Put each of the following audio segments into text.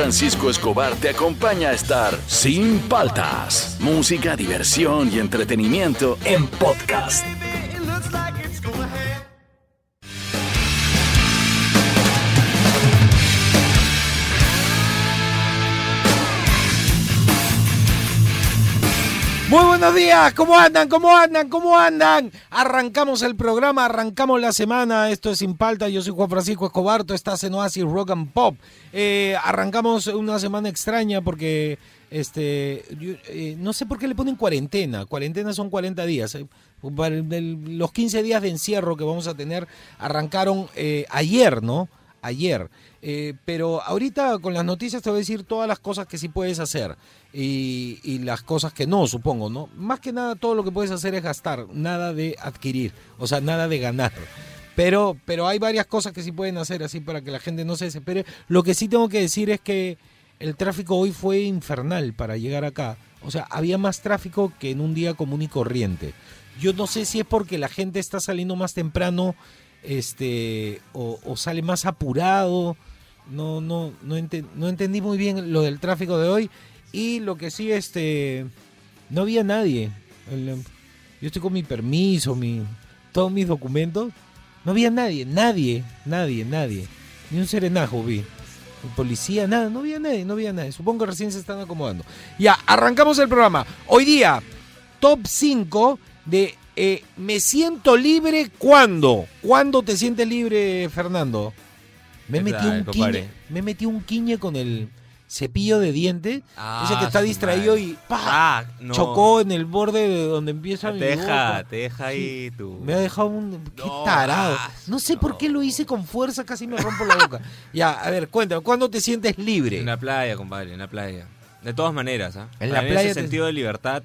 Francisco Escobar te acompaña a estar sin paltas. Música, diversión y entretenimiento en podcast. Muy buenos días, ¿cómo andan? ¿Cómo andan? ¿Cómo andan? Arrancamos el programa, arrancamos la semana. Esto es Sin Palta, yo soy Juan Francisco Escobar, tú estás en Oasis Rock and Pop. Eh, arrancamos una semana extraña porque este eh, no sé por qué le ponen cuarentena. Cuarentena son 40 días. Eh, los 15 días de encierro que vamos a tener arrancaron ayer, ¿no? Ayer. Pero ahorita con las noticias te voy a decir todas las cosas que sí puedes hacer y, las cosas que no, supongo, ¿no? Más que nada todo lo que puedes hacer es gastar, nada de adquirir, o sea, nada de ganar. Pero, pero hay varias cosas que sí pueden hacer así para que la gente no se desespere. Lo que sí tengo que decir es que el tráfico hoy fue infernal para llegar acá. O sea, había más tráfico que en un día común y corriente. Yo no sé si es porque la gente está saliendo más temprano este, o, sale más apurado. No, no, no, no entendí muy bien lo del tráfico de hoy y lo que sí, este, no había nadie. yo estoy con mi permiso, mi, todos mis documentos. No había nadie, nadie, nadie, nadie. Ni un serenajo vi. El policía, nada, no había nadie, no había nadie. Supongo que recién se están acomodando. Ya, arrancamos el programa. Hoy día, top 5 de eh, me siento libre cuando. ¿Cuándo te sientes libre, Fernando? Me metí, un quiñe, me metí un quiñe con el cepillo de diente, ah, ese que está distraído y ah, chocó en el borde de donde empieza te deja, Te deja ahí tú. Me ha dejado un... ¡Qué tarado! No sé por qué lo hice con fuerza, casi me rompo la boca. ya, a ver, cuéntame, ¿cuándo te sientes libre? En la playa, compadre, en la playa. De todas maneras, ¿ah? En la playa. ese sentido de libertad,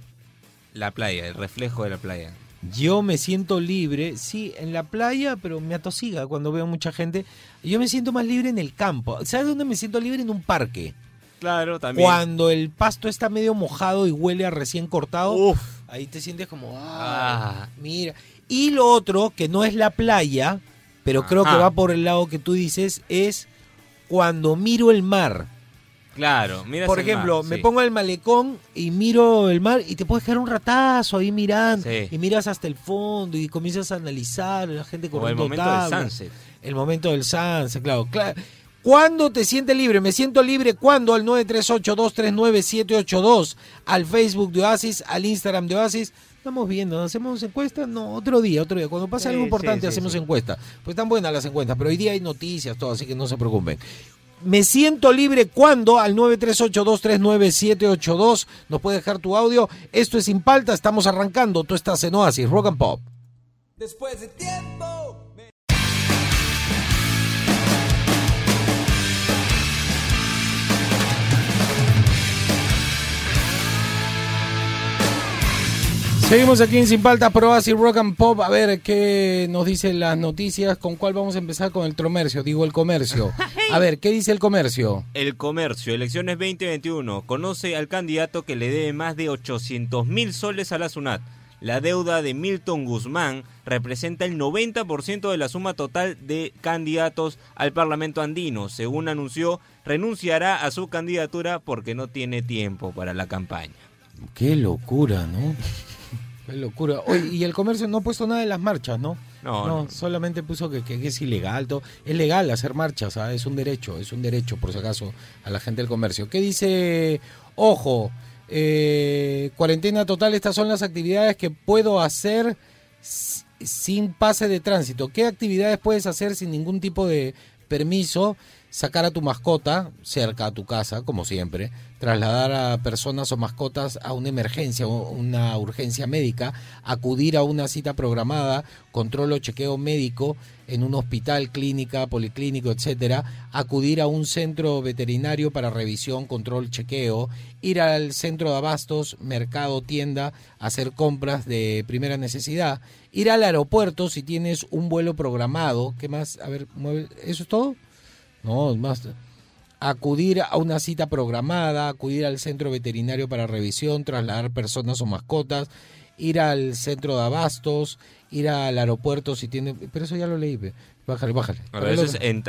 la playa, el reflejo de la playa. Yo me siento libre, sí, en la playa, pero me atosiga cuando veo mucha gente. Yo me siento más libre en el campo. ¿Sabes dónde me siento libre? En un parque. Claro, también. Cuando el pasto está medio mojado y huele a recién cortado, ahí te sientes como, ah, mira. Y lo otro, que no es la playa, pero creo que va por el lado que tú dices, es cuando miro el mar. Claro, mira Por ejemplo, me pongo el malecón y miro el mar y te puedes quedar un ratazo ahí mirando y miras hasta el fondo y comienzas a analizar la gente con el momento del sunset. El momento del sunset, claro. claro. ¿Cuándo te sientes libre? Me siento libre cuando al 938-239-782, al Facebook de Oasis, al Instagram de Oasis. Estamos viendo, ¿hacemos encuesta? No, otro día, otro día. Cuando pasa algo importante hacemos encuesta. Pues están buenas las encuestas, pero hoy día hay noticias, todo, así que no se preocupen. Me siento libre cuando al 938-239-782 nos puede dejar tu audio. Esto es Sin Palta, estamos arrancando. Tú estás en Oasis, Rock and Pop. Después de tiempo. Seguimos aquí en Sin Paltas, Probas y Rock and Pop. A ver qué nos dicen las noticias. ¿Con cuál vamos a empezar? Con el comercio, digo el comercio. A ver, ¿qué dice el comercio? El comercio, elecciones 2021. Conoce al candidato que le debe más de 800 mil soles a la SUNAT. La deuda de Milton Guzmán representa el 90% de la suma total de candidatos al Parlamento andino. Según anunció, renunciará a su candidatura porque no tiene tiempo para la campaña. Qué locura, ¿no? Qué locura. y el comercio no ha puesto nada en las marchas, ¿no? No, no, solamente puso que, es ilegal. Todo. Es legal hacer marchas, es un derecho, es un derecho, por si acaso, a la gente del comercio. ¿Qué dice? Ojo, eh, cuarentena total, estas son las actividades que puedo hacer sin pase de tránsito. ¿Qué actividades puedes hacer sin ningún tipo de permiso? Sacar a tu mascota cerca a tu casa, como siempre, trasladar a personas o mascotas a una emergencia o una urgencia médica, acudir a una cita programada, control o chequeo médico en un hospital, clínica, policlínico, etcétera, acudir a un centro veterinario para revisión, control, chequeo, ir al centro de abastos, mercado, tienda, hacer compras de primera necesidad, ir al aeropuerto si tienes un vuelo programado, ¿qué más? A ver, ¿eso es todo? No, más acudir a una cita programada, acudir al centro veterinario para revisión, trasladar personas o mascotas, ir al centro de abastos, ir al aeropuerto si tiene... Pero eso ya lo leí, bájale, bájale. eso es en,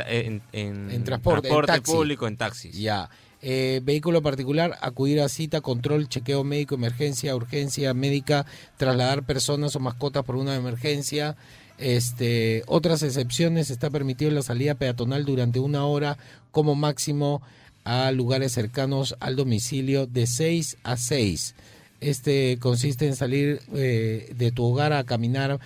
transporte, público, en taxis. Ya. Eh, vehículo particular, acudir a cita, control, chequeo médico, emergencia, urgencia médica, trasladar personas o mascotas por una emergencia. Este, otras excepciones, está permitido la salida peatonal durante una hora como máximo a lugares cercanos al domicilio de 6 a 6. Este consiste en salir eh, de tu hogar a caminar,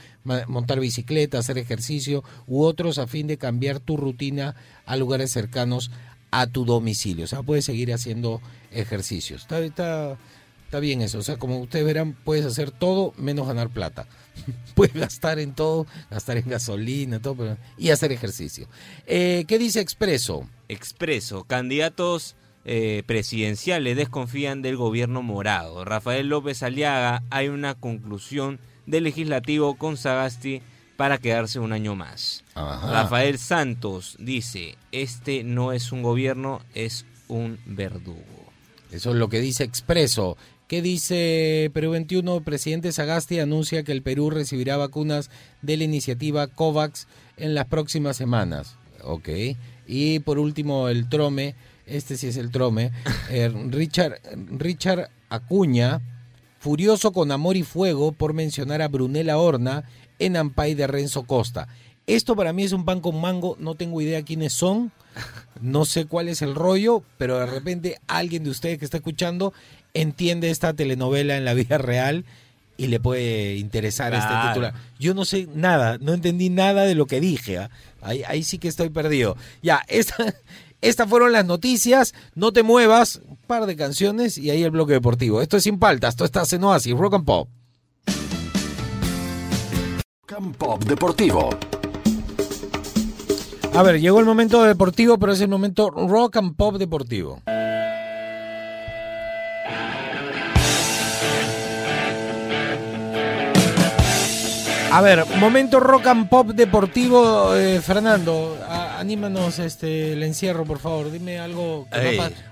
montar bicicleta, hacer ejercicio u otros a fin de cambiar tu rutina a lugares cercanos a tu domicilio. O sea, puedes seguir haciendo ejercicios. Está, está, está bien eso. O sea, como ustedes verán, puedes hacer todo menos ganar plata. puedes gastar en todo, gastar en gasolina, todo, y hacer ejercicio. Eh, ¿Qué dice Expreso? Expreso, candidatos eh, presidenciales desconfían del gobierno morado. Rafael López Aliaga, hay una conclusión del legislativo con Sagasti para quedarse un año más. Rafael Santos dice, este no es un gobierno, es un verdugo. Eso es lo que dice Expreso. ¿Qué dice Perú 21? Presidente Sagasti anuncia que el Perú recibirá vacunas de la iniciativa COVAX en las próximas semanas. Ok. Y por último, el Trome, este sí es el Trome, eh, Richard, Richard Acuña, furioso con amor y fuego por mencionar a Brunella Horna en Ampay de Renzo Costa. Esto para mí es un pan con mango, no tengo idea quiénes son, no sé cuál es el rollo, pero de repente alguien de ustedes que está escuchando entiende esta telenovela en la vida real y le puede interesar este titular. Yo no sé nada, no entendí nada de lo que dije. ¿ah? Ahí, ahí, sí que estoy perdido. Ya, esta, estas fueron las noticias. No te muevas, un par de canciones y ahí el bloque deportivo. Esto es Sin Paltas, esto está en Oasis, Rock and Pop. Pop Deportivo. A ver, llegó el momento deportivo, pero es el momento rock and pop deportivo. A ver, momento rock and pop deportivo, eh, Fernando, anímanos este el encierro, por favor. Dime algo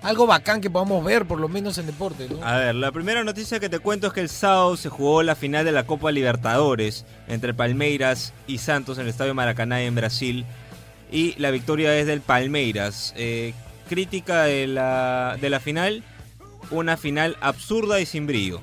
algo bacán que podamos ver, por lo menos en deporte. A ver, la primera noticia que te cuento es que el sábado se jugó la final de la Copa Libertadores entre Palmeiras y Santos en el Estadio Maracaná en Brasil y la victoria es del Palmeiras. Eh, crítica de la, de la final, una final absurda y sin brillo.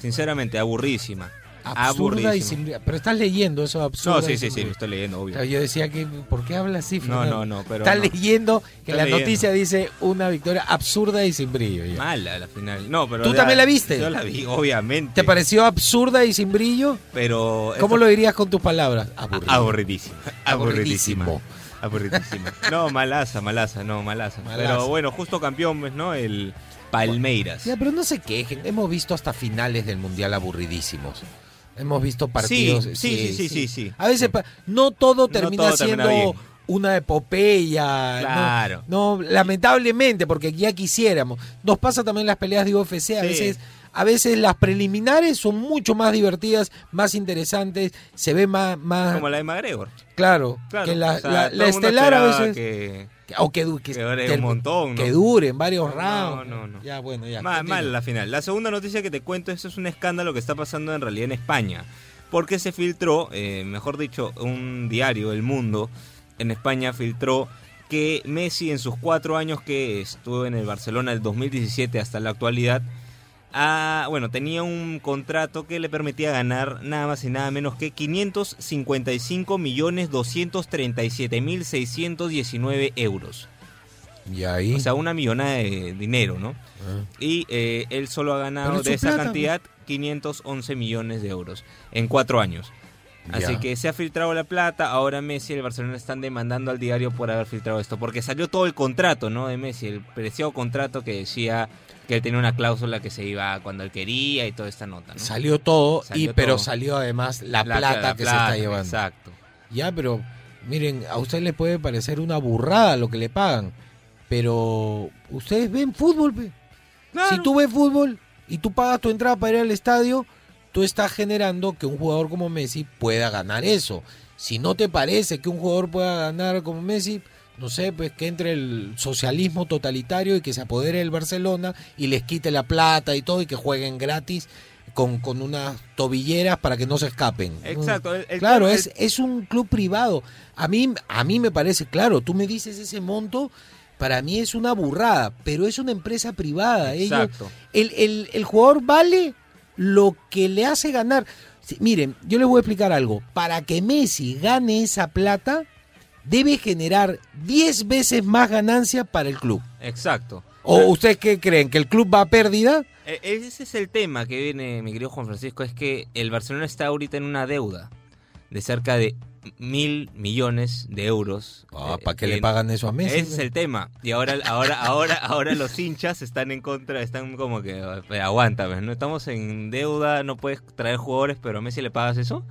Sinceramente, aburrísima. Absurda y sin... Pero estás leyendo eso absurdo. No, sí, sí, sí, lo estoy leyendo, obvio. yo decía que, ¿por qué habla así? No, no, no, pero. Estás leyendo que la noticia dice una victoria absurda y sin brillo. Mala la final. No, pero. ¿Tú también la viste? Yo la vi, obviamente. ¿Te pareció absurda y sin brillo? Pero. ¿Cómo lo dirías con tus palabras? Aburridísima. Aburridísimo. Aburridísima. No, malaza, malaza, no, malaza. Pero bueno, justo campeón, pues, ¿no? El Palmeiras. Ya, pero no se quejen. Hemos visto hasta finales del Mundial aburridísimos. Hemos visto partidos. Sí, sí, sí, sí. sí, A veces no todo termina siendo una epopeya. Claro. No, lamentablemente, porque ya quisiéramos. Nos pasa también las peleas de UFC. A veces a veces las preliminares son mucho más divertidas, más interesantes, se ve más... más... Como la de McGregor. Claro, que la, estelar a veces... Que... O que, que, que, un montón, que duren varios rounds. No, no, no. Ya, bueno, ya. Mal, mal la final. La segunda noticia que te cuento, esto es un escándalo que está pasando en realidad en España. Porque se filtró, eh, mejor dicho, un diario, El Mundo, en España filtró que Messi en sus cuatro años que estuvo en el Barcelona del 2017 hasta la actualidad Ah, bueno, tenía un contrato que le permitía ganar nada más y nada menos que 555 millones 237 mil 619 euros. ¿Y ahí? O sea, una millonada de dinero, ¿no? Ah. Y eh, él solo ha ganado de esa cantidad 511 millones de euros en cuatro años. Así que se ha filtrado la plata, ahora Messi y el Barcelona están demandando al diario por haber filtrado esto, porque salió todo el contrato, ¿no? De Messi, el preciado contrato que decía que él tenía una cláusula que se iba cuando él quería y toda esta nota. ¿no? Salió todo, y, pero salió además la, plata, que se está llevando. Exacto. Ya, pero miren, a usted le puede parecer una burrada lo que le pagan, pero ustedes ven fútbol. Si tú ves fútbol y tú pagas tu entrada para ir al estadio, tú estás generando que un jugador como Messi pueda ganar eso. Si no te parece que un jugador pueda ganar como Messi, no sé, pues que entre el socialismo totalitario y que se apodere el Barcelona y les quite la plata y todo y que jueguen gratis con, con unas tobilleras para que no se escapen. Exacto. claro, es, es un club privado. A mí, a mí me parece, claro, tú me dices ese monto para mí es una burrada, pero es una empresa privada. Exacto. el, el- el jugador vale lo que le hace ganar. Sí, miren, yo les voy a explicar algo. Para que Messi gane esa plata, debe generar 10 veces más ganancia para el club. Exacto. ¿O ustedes qué creen? ¿Que el club va a pérdida? E- Ese es el tema que viene, mi querido Juan Francisco, es que el Barcelona está ahorita en una deuda de cerca de mil millones de euros. Ah, Eh, ¿Para qué le pagan eso a Messi? Ese es el tema. Y ahora, ahora, ahora, ahora los hinchas están en contra, están como que aguanta, pues, no estamos en deuda, no puedes traer jugadores, pero a Messi le pagas eso.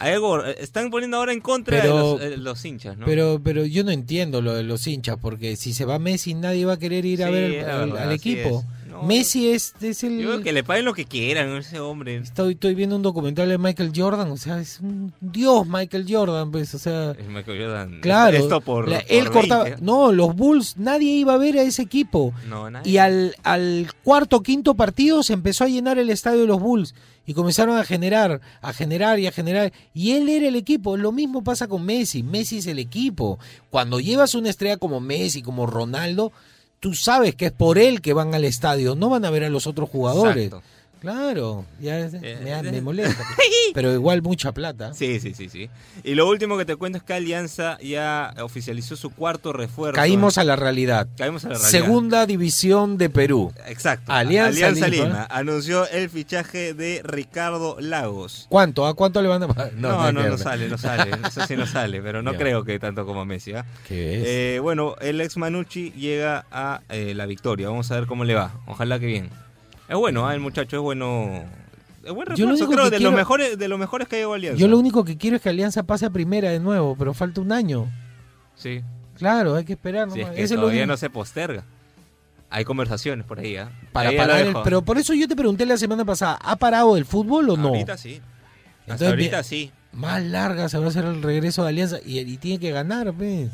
Algo, eh, están poniendo ahora en contra Pero- de los, eh, los hinchas, ¿no? Pero, pero yo no entiendo lo de los hinchas, porque si se va Messi nadie va a querer ir a Sí, ver al, verdad, al así equipo. es. No, Messi es, es el... Yo creo que le paguen lo que quieran a ese hombre. Estoy, estoy viendo un documental de Michael Jordan, o sea, es un dios Michael Jordan, pues, o sea... Es Michael Jordan. Claro, Esto por, la- por él cortaba... 20. No, los Bulls, nadie iba a ver a ese equipo. No, nadie. Y al, al cuarto quinto partido se empezó a llenar el estadio de los Bulls y comenzaron a generar, a generar y a generar. Y él era el equipo. Lo mismo pasa con Messi. Messi es el equipo. Cuando llevas una estrella como Messi, como Ronaldo, tú sabes que es por él que van al estadio. No van a ver a los otros jugadores. Claro, ya Eh, me, me eh. molesta. Pero igual mucha plata. Sí, sí, sí, sí. Y lo último que te cuento es que Alianza ya oficializó su cuarto refuerzo. Caímos a la realidad. Caímos a la realidad. Segunda división de Perú. Exacto. Alianza Lima. Lima. anunció el fichaje de Ricardo Lagos. ¿Cuánto? ¿A cuánto le van a pagar? No, no, no, sale, no sale. Eso sí no sale, pero no creo que tanto como Messi. ¿ah? ¿Qué es? Eh, bueno, el ex Manucci llega a eh, la victoria. Vamos a ver cómo le va. Ojalá que bien. Es bueno, ¿ah? el muchacho es bueno. Es buen Yo lo refuerzo, único creo, que de, quiero- los mejores, de los mejores que Alianza. Yo lo único que quiero es que Alianza pase a primera de nuevo, pero falta un año. Sí, Claro, hay que esperar. sí, es que Eso es lo todavía no se posterga. Hay conversaciones por ahí, ¿ah? Para Ahí parar el- pero por eso yo te pregunté la semana pasada, ¿ha parado el fútbol o no? Ahorita sí. Hasta Entonces, ahorita sí. Más larga se va a hacer el regreso de Alianza y, y tiene que ganar, pues.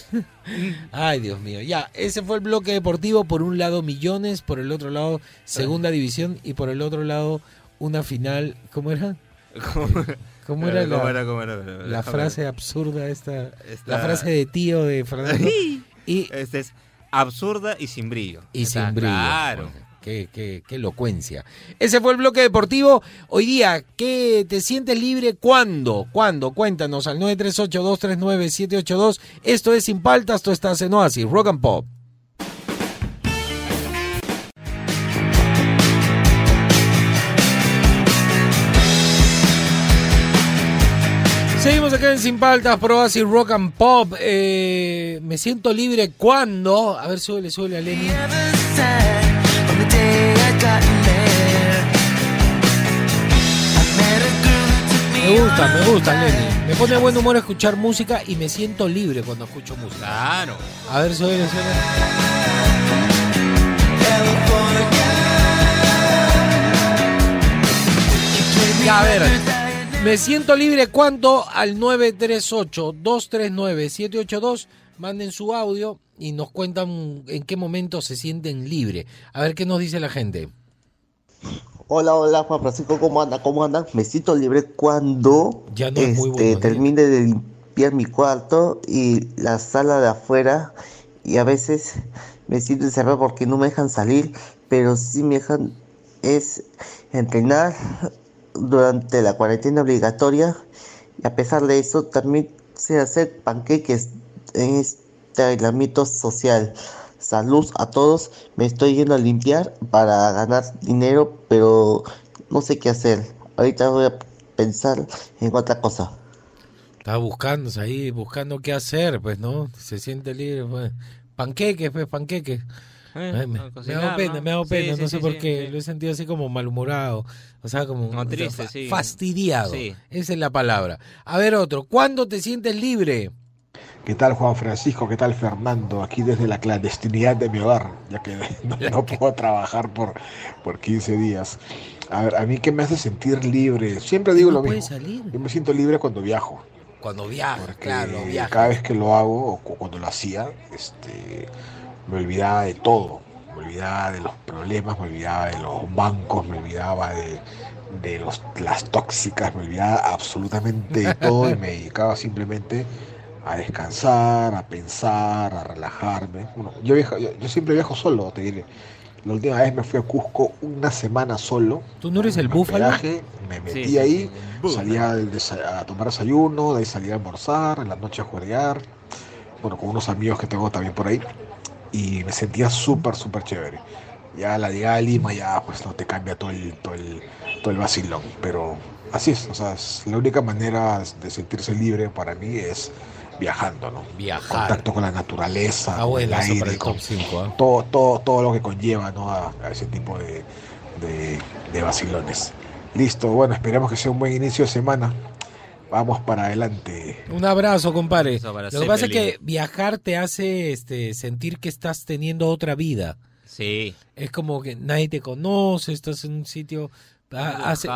Ay, Dios mío. Ya, ese fue el bloque deportivo. Por un lado, millones. Por el otro lado, segunda división. Y por el otro lado, una final. ¿Cómo era? ¿Cómo era, la, ¿Cómo era? ¿Cómo era? la Déjame frase absurda esta? La frase de tío de Fernando. y Este es absurda y sin brillo. Y Está sin brillo. Claro. Qué, qué, elocuencia. Ese fue el bloque deportivo. Hoy día, ¿qué te sientes libre? ¿Cuándo? ¿Cuándo? Cuéntanos al 938-239-782. Esto es Sin Paltas, tú estás en Oasis, Rock and Pop. Seguimos acá en Sin Paltas, por Oasis, Rock and Pop. Eh, me siento libre cuando... A ver, súbele, súbele a Lenny. Me gusta, me gusta, Lenny. Me pone buen humor escuchar música y me siento libre cuando escucho música. Claro. A ver, súbele, súbele. Ya, a ver. Me siento libre cuando al 938-239-782 manden su audio y nos cuentan en qué momento se sienten libre. A ver qué nos dice la gente. Hola, hola Juan Francisco, ¿cómo anda? ¿Cómo andan? Me siento libre cuando Ya no este, termine de limpiar mi cuarto y la sala de afuera y a veces me siento encerrado porque no me dejan salir, pero sí me dejan es entrenar durante la cuarentena obligatoria y a pesar de eso también sé hacer panqueques en este aislamiento social. Salud a todos, me estoy yendo a limpiar para ganar dinero, pero no sé qué hacer. Ahorita voy a pensar en otra cosa. Está buscando ahí, buscando qué hacer, pues, ¿no? Se siente libre, pues. Panqueques, pues, panqueques. Eh, Ay, me, hago pena, ¿no? me hago pena, sí, no sé sí, por qué. sí. Lo he sentido así como malhumorado. O sea, como. No, o sea, triste, fa- sí. Fastidiado. Sí. Esa es la palabra. A ver, otro. ¿Cuándo te sientes libre? ¿Qué tal Juan Francisco? ¿Qué tal Fernando? Aquí desde la clandestinidad de mi hogar, ya que no, no puedo trabajar por, por 15 días. A ver, a mí qué me hace sentir libre. Siempre digo no lo puedes mismo. salir. Yo me siento libre cuando viajo, Cuando viajas, porque claro, cada vez que lo hago o cu- cuando lo hacía, este, me olvidaba de todo. Me olvidaba de los problemas, me olvidaba de los bancos, me olvidaba de, de los, las tóxicas, me olvidaba absolutamente de todo y me dedicaba simplemente a descansar, a pensar, a relajarme. Bueno, yo, viajo, yo, yo siempre viajo solo, te diré. La última vez me fui a Cusco una semana solo. ¿Tú no eres el búfalo? Me metí Sí, ahí, salía a tomar desayuno, de ahí salía a almorzar, en la noche a jugar. Bueno, con unos amigos que tengo también por ahí. Y me sentía súper, súper chévere. Ya la llegada a Lima ya pues no te cambia todo el, todo el, todo el vacilón. Pero así es, o sea, es la única manera de sentirse libre para mí es viajando, ¿no? Viajar. Contacto con la naturaleza, Ah, bueno, el aire, el con top 5. todo, todo, todo lo que conlleva ¿no? a, a ese tipo de, de, de vacilones. Listo, bueno, esperemos que sea un buen inicio de semana. Vamos para adelante. Un abrazo, compadre. Lo que pasa es que viajar te hace este, sentir que estás teniendo otra vida. Sí. Es como que nadie te conoce, estás en un sitio... ah, hace-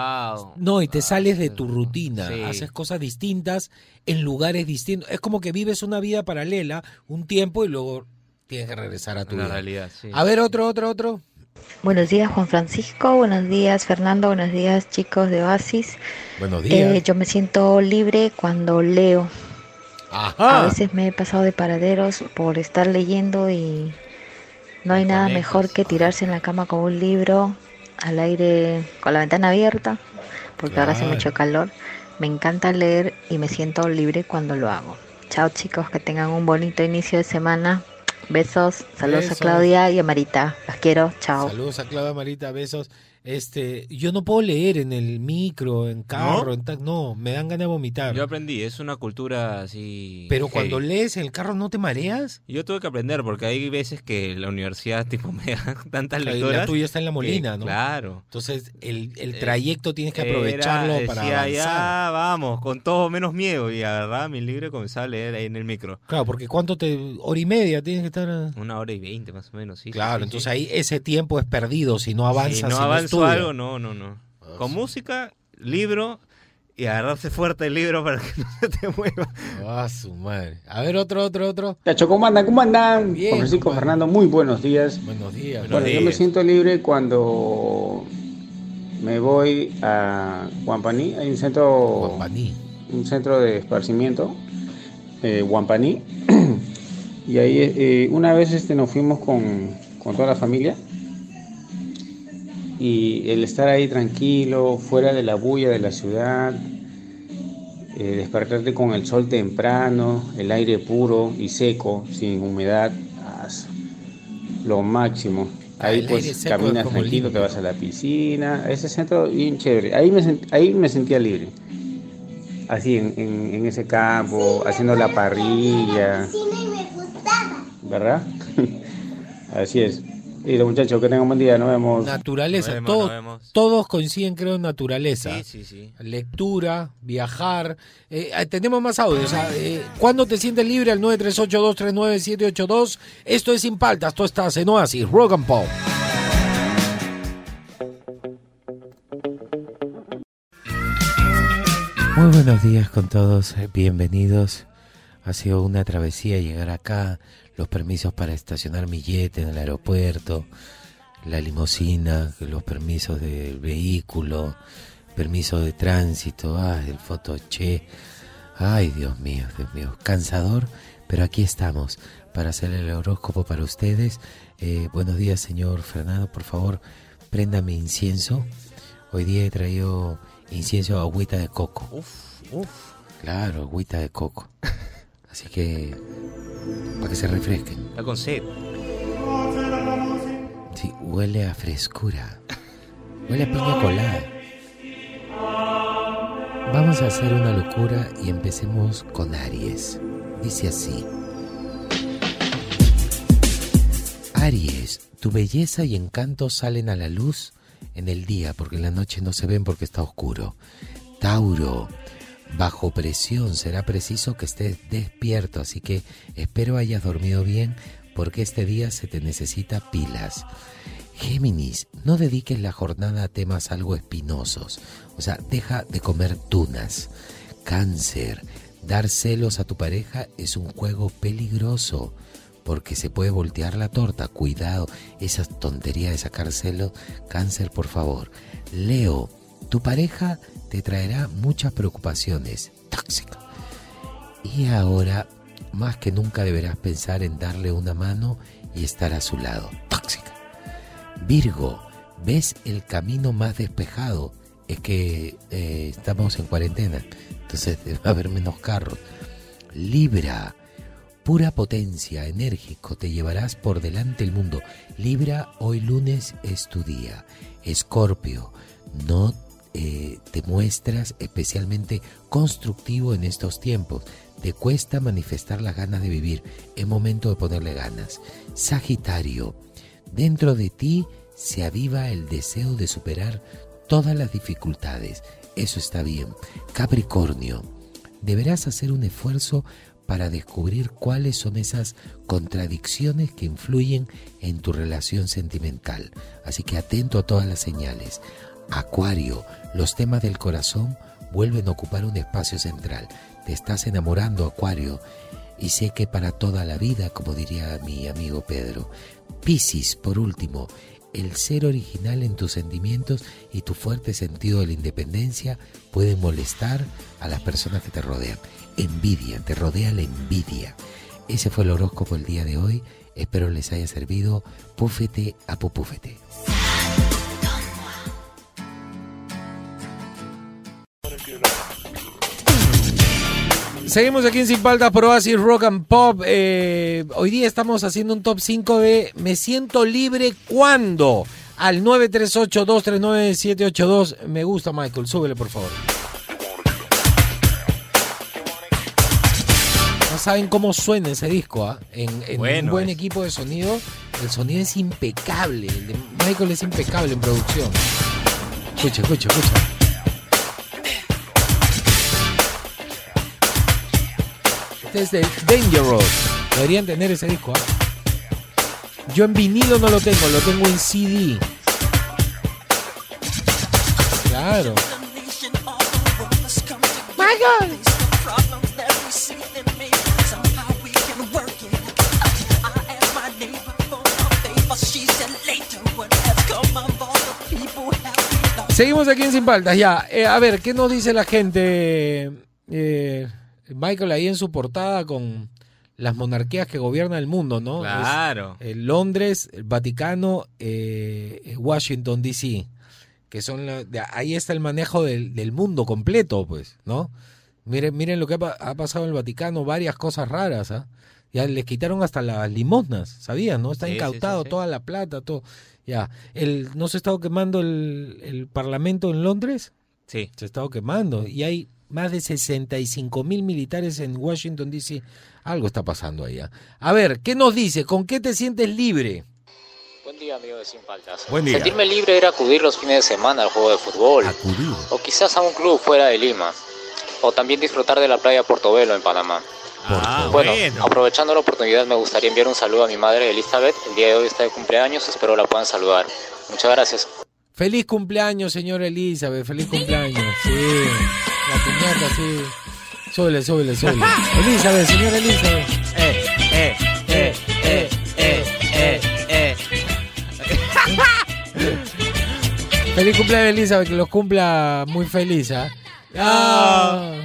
no, y te Ah, sales de tu rutina, Sí. haces cosas distintas en lugares distintos. Es como que vives una vida paralela un tiempo y luego tienes que regresar a tu vida. realidad, sí. A ver, otro, otro, otro. Buenos días Juan Francisco, buenos días Fernando, buenos días chicos de Oasis. Buenos Eh, yo me siento libre cuando leo. A Ajá. veces me he pasado de paraderos por estar leyendo y no hay nada mejor que tirarse en la cama con un libro al aire con la ventana abierta, porque ahora hace mucho calor. Me encanta leer y me siento libre cuando lo hago. Chao chicos, que tengan un bonito inicio de semana. Besos, saludos Besos. a Claudia y a Marita. Las quiero, chao. Saludos a Claudia Marita, besos. Este, yo no puedo leer en el micro, en carro, en ta- no, me dan ganas de vomitar. Yo aprendí, es una cultura así. Pero heavy. cuando lees en el carro no te mareas. Yo tuve que aprender porque hay veces que la universidad tipo me da tantas La lecturas. tuya está en la que- Molina, ¿no? Claro. Entonces el, el Eh, trayecto tienes que aprovecharlo Era- para decía, avanzar. ya, vamos, con todo menos miedo. Y agarraba mi libro comenzaba a leer ahí en el micro. Claro, porque cuánto te hora y media tienes que estar. Una hora y veinte más o menos, sí. claro, sí, entonces sí. ahí ese tiempo es perdido si no avanzas. Si no si estudias. algo, no, no, no. Con música, libro y agarrarse fuerte el libro para que no se te mueva. Ah, su madre. A ver, otro, otro, otro. Tacho, ¿cómo andan? ¿Cómo andan? Bien, Francisco compadre. Fernando, muy buenos días. Buenos días. Buenos bueno, yo me siento libre cuando me voy a Guampaní. Hay un centro, Guampaní. un centro de esparcimiento, eh, Guampaní. y ahí eh, una vez este, nos fuimos con, con toda la familia. Y el estar ahí tranquilo, fuera de la bulla de la ciudad, eh, despertarte con el sol temprano, el aire puro y seco, sin humedad, lo máximo. Ah, Ahí el pues caminas tranquilo, limpio. te vas a la piscina, ese centro bien chévere. Ahí me, sent- ahí me sentía libre. Así en, en- en ese campo, haciendo la parrilla. ¿Verdad? Así es. Y los muchachos, que tengan un buen día, nos vemos. Naturaleza. Nos vemos, todos, nos vemos. todos coinciden, creo, en naturaleza. Sí, sí, sí. Lectura, viajar. Eh, tenemos más audios. eh, ¿Cuándo te sientes libre? Al 938-239-782. Esto es Sin Paltas. Tú estás en Oasis, Rock and Pop. Muy buenos días con todos. eh, Bienvenidos. Ha sido una travesía llegar acá. Los permisos para estacionar mi jet en el aeropuerto. La limusina, los permisos del vehículo, permiso de tránsito, ah, el fotoche. Ay, Dios mío, Dios mío, cansador, pero aquí estamos para hacer el horóscopo para ustedes. Eh, buenos días, señor Fernando, por favor, préndame incienso. Hoy día he traído incienso agüita de coco. Uf, uf. Claro, agüita de coco. Así que, para que se refresquen. Está con sed. Sí, huele a frescura. Huele a piña colada. Vamos a hacer una locura y empecemos con Aries. Dice así. Aries, tu belleza y encanto salen a la luz en el día porque en la noche no se ven porque está oscuro. Tauro, bajo presión será preciso que estés despierto, así que espero hayas dormido bien porque este día se te necesita pilas. Géminis, no dediques la jornada a temas algo espinosos, o sea, deja de comer tunas. Cáncer, dar celos a tu pareja es un juego peligroso porque se puede voltear la torta. Cuidado, esa tontería de sacar celos. Cáncer, por favor. Leo, tu pareja te traerá muchas preocupaciones. Tóxico. Y ahora más que nunca deberás pensar en darle una mano y estar a su lado. Tóxica. Virgo, ves el camino más despejado. Es que eh, estamos en cuarentena, entonces va a haber menos carros. Libra, pura potencia, enérgico, te llevarás por delante el mundo. Libra, hoy lunes es tu día. Escorpio, no eh, te muestras especialmente constructivo en estos tiempos. Te cuesta manifestar las ganas de vivir. Es momento de ponerle ganas. Sagitario, dentro de ti se aviva el deseo de superar todas las dificultades. Eso está bien. Capricornio, deberás hacer un esfuerzo para descubrir cuáles son esas contradicciones que influyen en tu relación sentimental. Así que atento a todas las señales. Acuario, los temas del corazón vuelven a ocupar un espacio central. Te estás enamorando, Acuario, y sé que para toda la vida, como diría mi amigo Pedro. Piscis, por último, el ser original en tus sentimientos y tu fuerte sentido de la independencia pueden molestar a las personas que te rodean. Envidia, te rodea la envidia. Ese fue el horóscopo el día de hoy. Espero les haya servido. Púfete a pupúfete. Seguimos aquí en Sin Paltas por Oasis Rock and Pop. Eh, hoy día estamos haciendo un top 5 de Me siento libre cuando. Al 938-239-782. Me gusta, Michael. Súbele, por favor. No saben cómo suena ese disco, ¿ah? En, en Bueno un buen es. equipo de sonido, el sonido es impecable. El de Michael es impecable en producción. Escucha, escucha, escucha. Este es de Dangerous. Deberían tener ese disco. ¿ah? Yo en vinilo no lo tengo, lo tengo en CD. Claro. Michael. Seguimos aquí en Sin Paltas, ya. Eh, a ver, ¿qué nos dice la gente? Eh, Michael ahí en su portada con las monarquías que gobiernan el mundo, ¿no? Claro. Es, eh, Londres, el Vaticano, eh, Washington, D.C., que son la- de- ahí está el manejo del, del mundo completo, pues, ¿no? Miren, miren lo que ha, pa- ha pasado en el Vaticano, varias cosas raras, ¿ah? Ya les quitaron hasta las limosnas, ¿sabías? ¿No? Está Sí, sí, incautado sí, sí. toda la plata, todo. Ya. El, ¿No se ha estado quemando el, el Parlamento en Londres? Sí. Se ha estado quemando. Y hay más de 65 mil militares en Washington, D.C. Algo está pasando allá. A ver, ¿qué nos dice? ¿Con qué te sientes libre? Buen día, amigo de Sin Faltas. Buen día. Sentirme libre era acudir los fines de semana al juego de fútbol. O quizás a un club fuera de Lima. O también disfrutar de la playa Portobelo en Panamá. Ah, bueno, bueno. aprovechando la oportunidad, me gustaría enviar un saludo a mi madre Elizabeth. El día de hoy está de cumpleaños, espero la puedan saludar. Muchas gracias. Feliz cumpleaños, señor Elizabeth. Feliz cumpleaños. Sí. La piñata, sí. Súbele, súbele, súbele. Elizabeth, señor Elizabeth. Eh, eh, eh, eh, eh, eh, eh. Feliz cumpleaños, Elizabeth. Que los cumpla muy feliz, ¿ah? No.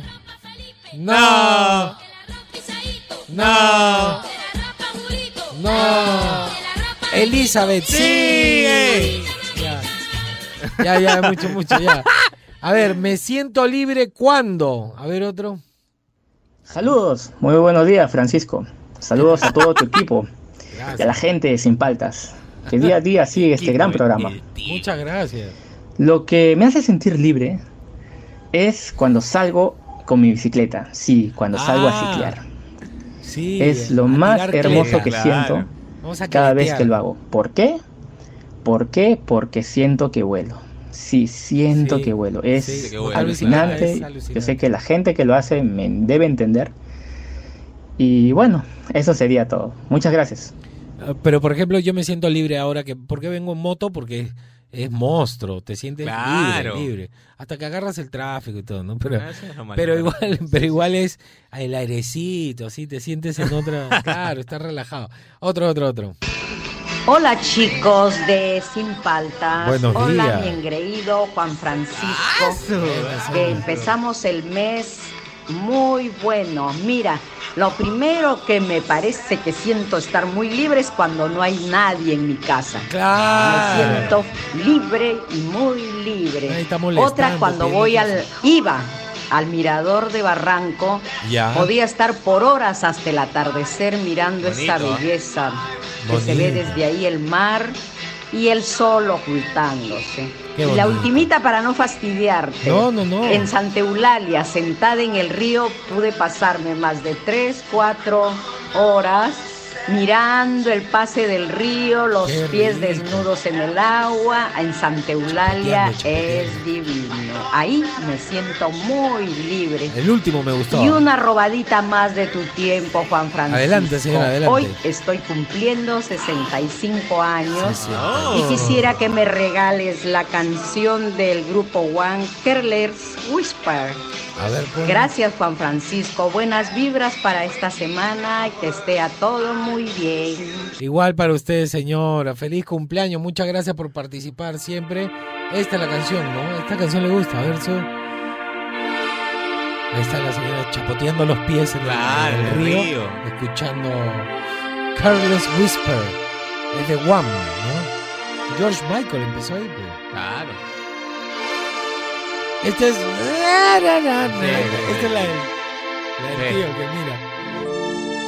No. No. No. Elizabeth, sí. Ya. Ya, ya, mucho, mucho, ya. A ver, me siento libre cuando. A ver, otro. Saludos, muy buenos días Francisco. Saludos a todo tu equipo y a la gente de Sin Paltas, que día a día sigue este gran programa. Muchas gracias. Lo que me hace sentir libre es cuando salgo con mi bicicleta, sí, cuando salgo Ah, a ciclear. Sí. Es lo más hermoso que siento cada vez que lo hago. ¿Por qué? ¿Por qué? Porque siento que vuelo. Sí, siento Sí, que vuelo. Es sí, que vuelo, alucinante. Yo sé que la gente que lo hace me debe entender. Y bueno, eso sería todo. Muchas gracias. Ah, Pero por ejemplo, yo me siento libre ahora que ¿por qué vengo en moto? Porque es monstruo, te sientes Claro. libre, libre, hasta que agarras el tráfico y todo, ¿no? Pero, Ah, es pero igual, pero igual es el airecito, así te sientes en otra, claro, estás relajado. Otro, otro, otro. Hola chicos de Sin Paltas. Buenos Hola días. mi engreído Juan Francisco. Que empezamos el mes muy bueno. Mira, Lo primero que me parece que siento estar muy libre es cuando no hay nadie en mi casa. Claro. Me siento libre y muy libre. Otra cuando voy al iba al mirador de Barranco, Ya. podía estar por horas hasta el atardecer mirando esa Bonito, ¿eh? belleza que se ve desde ahí el mar y el sol ocultándose. Y la ultimita para no fastidiarte. No, no, no. En Santa Eulalia, sentada en el río, pude pasarme más de tres, cuatro horas mirando el pase del río, los Qué pies rico. desnudos en el agua. En Santa Eulalia es divino. Ahí me siento muy libre. El último me gustó. Y una robadita más de tu tiempo, Juan Francisco. Adelante, señora, adelante. Hoy estoy cumpliendo 65 años Sí, sí. y quisiera que me regales la canción del grupo One, Kerler's Whisper. A ver, pues. Gracias, Juan Francisco. Buenas vibras para esta semana y que esté a todo muy bien. Igual para usted, señora. Feliz cumpleaños. Muchas gracias por participar siempre. Esta es la canción, ¿no? Esta canción le gusta. A ver, su... Ahí está la señora chapoteando los pies en el- Claro, en el, en el río, río. escuchando Carlos Whisper. Es de Wham, ¿no? George Michael empezó ahí. pues. Claro. Este es... Esta es la del, la del Sí. tío que mira.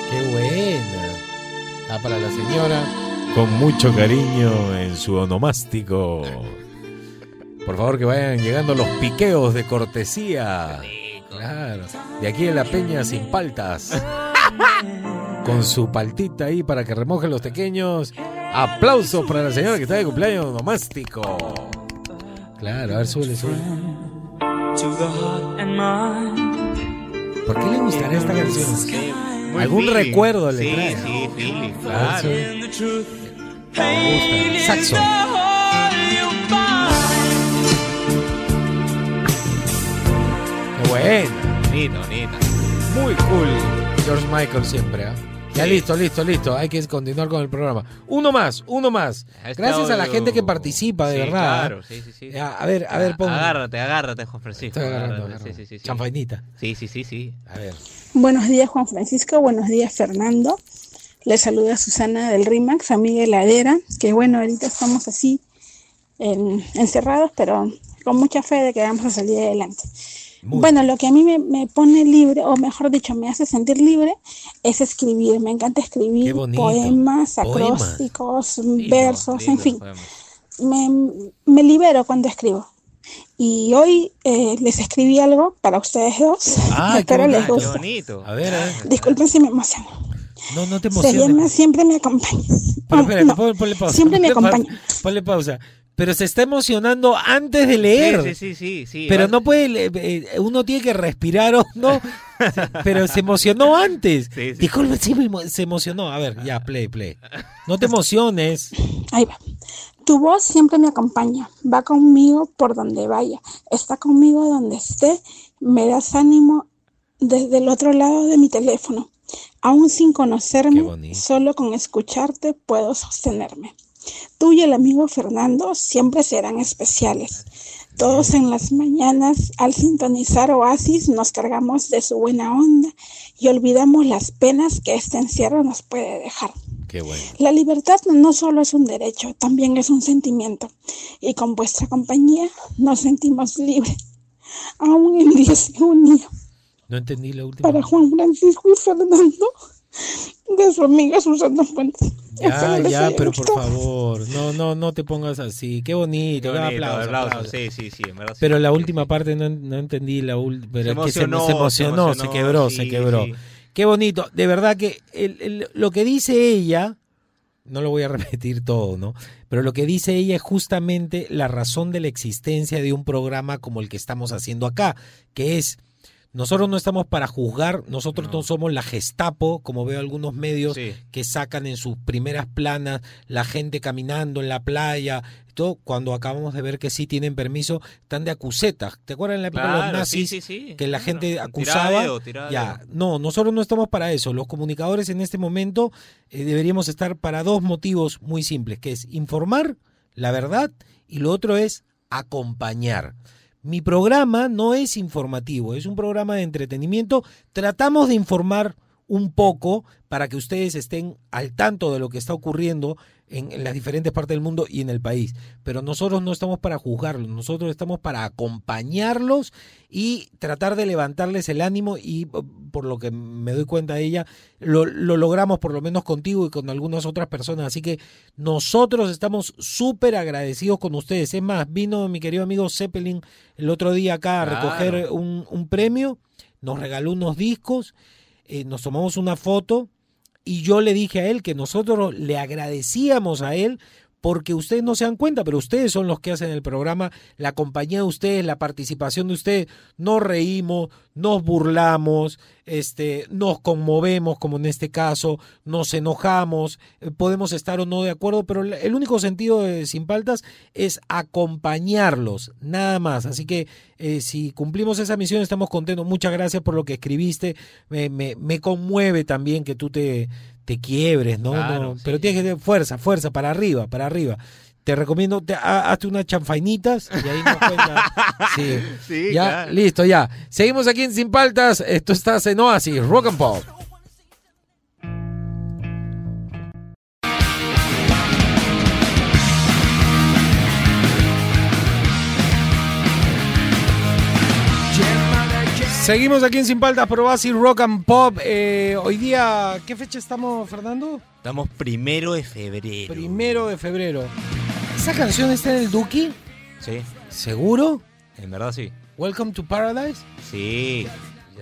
Qué buena. Ah, para la señora. Con mucho cariño en su onomástico. Por favor que vayan llegando los piqueos de cortesía. Claro. De aquí en la peña sin paltas. Con su paltita ahí para que remojen los pequeños. Aplausos para la señora que está de cumpleaños onomástico. Claro, a ver, súbele, súbele. ¿Por qué le gustará esta canción? Muy ¿Algún feeling. recuerdo le sí, trae? Sí, claro. Me gusta. Saxo. Qué buena. Bonito, bonito. Muy cool. George Michael siempre, ¿ah? Ya listo, listo, listo. Hay que continuar con el programa. Uno más, uno más. Gracias a la gente que participa, de Sí, verdad. Claro, sí, sí, sí. Ya, a ver, a ver, pon. Agárrate, agárrate, Juan Francisco. Estoy agarrando, agárrate. Sí, sí, sí, sí. Chanfainita. Sí, sí, sí, sí. A ver. Buenos días Juan Francisco, buenos días Fernando. Les saluda Susana del RIMAX, amiga heladera, que bueno, ahorita estamos así en- encerrados, pero con mucha fe de que vamos a salir adelante. Bueno, lo que a mí me, me pone libre, o mejor dicho, me hace sentir libre, es escribir. Me encanta escribir poemas, acrósticos, Lindo, versos, en fin. Me, me libero cuando escribo. Y hoy eh, les escribí algo para ustedes dos. Qué Espero les bonito. Qué guste. bonito. A ver, a ver. Disculpen si me emociono. No, no te Se llama emociones. Siempre me acompaña. Pero No, espérate, no, pon- ponle pausa. Siempre me acompaña. Ponle pausa. Pero se está emocionando antes de leer. Sí, sí, sí, sí, sí. Pero no puede, eh, uno tiene que respirar o no. Pero se emocionó antes. Sí, sí. Disculpe, sí se emocionó. A ver, ya, play, play. No te emociones. Ahí va. Tu voz siempre me acompaña, va conmigo por donde vaya, está conmigo donde esté, me das ánimo desde el otro lado de mi teléfono. Aún sin Qué conocerme, bonito. solo con escucharte puedo sostenerme. Tú y el amigo Fernando siempre serán especiales. Todos en las mañanas, al sintonizar Oasis, nos cargamos de su buena onda y olvidamos las penas que este encierro nos puede dejar. Qué bueno. La libertad no solo es un derecho, también es un sentimiento. Y con vuestra compañía nos sentimos libres. Aún en día de junio, No entendí la última. para Juan Francisco y Fernando, de su amiga Susana Fuentes. Ya, ya, pero por favor, no, no, no te pongas así. Qué bonito, Qué bonito, aplausos, aplausos. aplausos. Sí, sí, sí, en verdad sí. Pero la Sí, última sí. parte no, no entendí la última. Pero Se que se, emocionó, se emocionó, se quebró, sí, se quebró. sí. Qué bonito. De verdad que el- el- lo que dice ella, no lo voy a repetir todo, ¿no? Pero lo que dice ella es justamente la razón de la existencia de un programa como el que estamos haciendo acá, que es nosotros no estamos para juzgar, nosotros no, somos la Gestapo, como veo algunos medios Sí. que sacan en sus primeras planas la gente caminando en la playa, todo cuando acabamos de ver que sí tienen permiso, están de acusetas. ¿Te acuerdas en la época de los nazis sí, sí, sí, que la claro. gente acusaba? ya, no, nosotros no estamos para eso. Los comunicadores en este momento eh, deberíamos estar para dos motivos muy simples, que es informar la verdad y lo otro es acompañar. Mi programa no es informativo, es un programa de entretenimiento. Tratamos de informar un poco para que ustedes estén al tanto de lo que está ocurriendo en, las diferentes partes del mundo y en el país. Pero nosotros no estamos para juzgarlos, nosotros estamos para acompañarlos y tratar de levantarles el ánimo y por lo que me doy cuenta de ella, lo, lo logramos por lo menos contigo y con algunas otras personas. Así que nosotros estamos súper agradecidos con ustedes. Es más, vino mi querido amigo Zeppelin el otro día acá a recoger un, un premio, nos regaló unos discos, eh, nos tomamos una foto y yo le dije a él que nosotros le agradecíamos a él porque ustedes no se dan cuenta, pero ustedes son los que hacen el programa, la compañía de ustedes, la participación de ustedes. Nos reímos, nos burlamos, este, nos conmovemos, como en este caso, nos enojamos, eh, podemos estar o no de acuerdo, pero el único sentido de Sin Paltas es acompañarlos, nada más. Así que eh, si cumplimos esa misión, estamos contentos. Muchas gracias por lo que escribiste. Me, me, me conmueve también que tú te te quiebres, ¿no? no Pero tienes que tener fuerza, fuerza, para arriba, para arriba. Te recomiendo, te, hazte unas chanfainitas y ahí nos cuenta. Sí, sí ya, listo, ya. Seguimos aquí en Sin Paltas. Esto está en Oasis, Rock and Pop. Seguimos aquí en Sin Paltas por Rock and Pop. Eh, hoy día, ¿qué fecha estamos, Fernando? Estamos primero de febrero. Primero de febrero. ¿Esa canción está en el Duki? Sí. ¿Seguro? En verdad sí. Welcome to Paradise. Sí.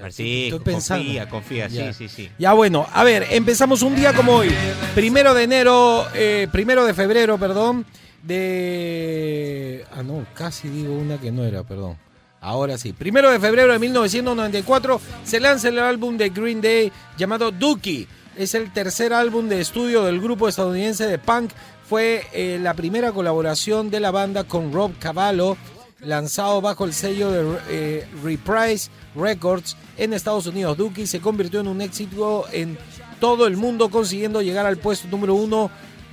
Sí, Estoy pensando. confía, confía, sí, sí, sí. Ya bueno, a ver, empezamos un día como hoy, primero de enero, eh, primero de febrero, perdón, de... Ah, no, casi digo una que no era, perdón. Ahora sí, primero de febrero de 1994 se lanza el álbum de Green Day llamado Dookie. Es el tercer álbum de estudio del grupo estadounidense de punk. Fue eh, la primera colaboración de la banda con Rob Cavallo, lanzado bajo el sello de eh, Reprise Records en Estados Unidos. Dookie se convirtió en un éxito en todo el mundo, consiguiendo llegar al puesto número uno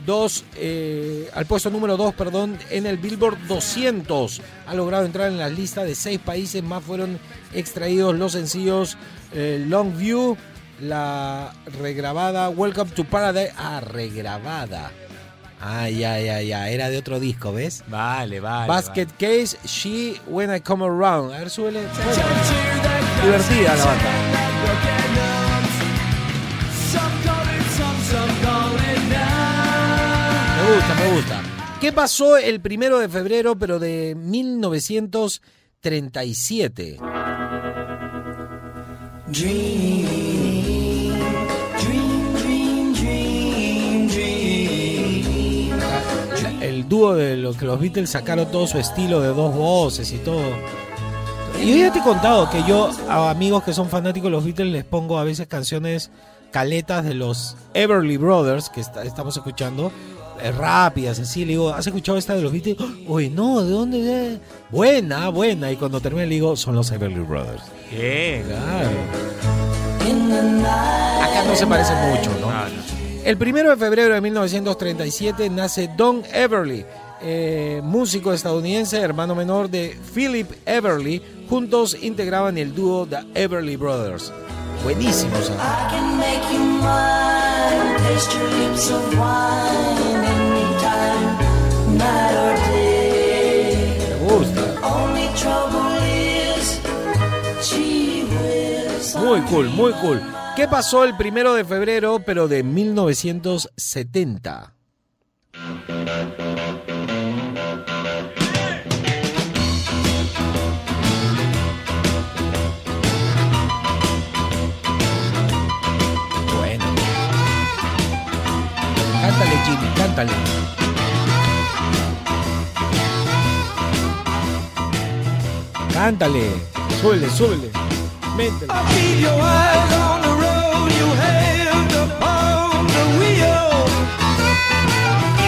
dos, eh, al puesto número 2 perdón, en el Billboard 200. Ha logrado entrar en la lista de seis países más. Fueron extraídos los sencillos eh, Long View, la regrabada Welcome to Paradise. Ah, regrabada. Ah, ya, ya, ya. Era de otro disco, ¿ves? Vale, vale. Basket Case, She When I Come Around. A ver, súbele. Divertida la banda. Me gusta, me gusta. ¿Qué pasó el primero de febrero, pero de 1937? el dúo de los que los Beatles sacaron todo su estilo de dos voces y todo. Y ya te he contado que yo a amigos que son fanáticos de los Beatles les pongo a veces canciones caletas de los Everly Brothers que estamos escuchando rápidas, así. Le digo, ¿has escuchado esta de los Beatles? Uy, no, ¿de dónde? Buena, buena. Y cuando termina le digo, son los Everly Brothers. ¿Qué? Claro. Acá no se parece mucho, ¿no? El primero de febrero de 1937 nace Don Everly, eh, músico estadounidense, hermano menor de Philip Everly. Juntos integraban el dúo The Everly Brothers. Buenísimos. Me gusta. Muy cool, muy cool. ¿Qué pasó el primero de febrero, pero de 1970? Bueno. Cántale, Jimmy, cántale. Cántale, súbele, súbele. Métele.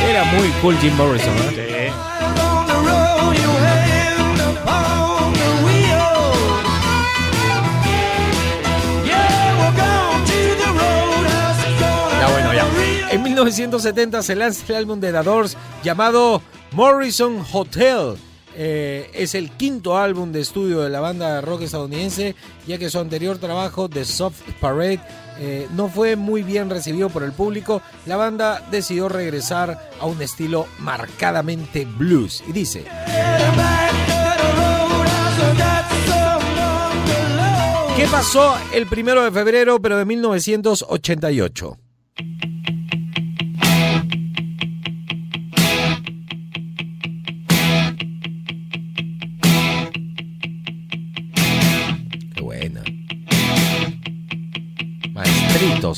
Era muy cool Jim Morrison, ¿eh? Ya bueno, ya. En 1970 se lanza el álbum de The Doors llamado Morrison Hotel eh, es el quinto álbum de estudio de la banda rock estadounidense, ya que su anterior trabajo, The Soft Parade, eh, no fue muy bien recibido por el público, la banda decidió regresar a un estilo marcadamente blues. Y dice... ¿Qué pasó el primero de febrero, pero de 1988?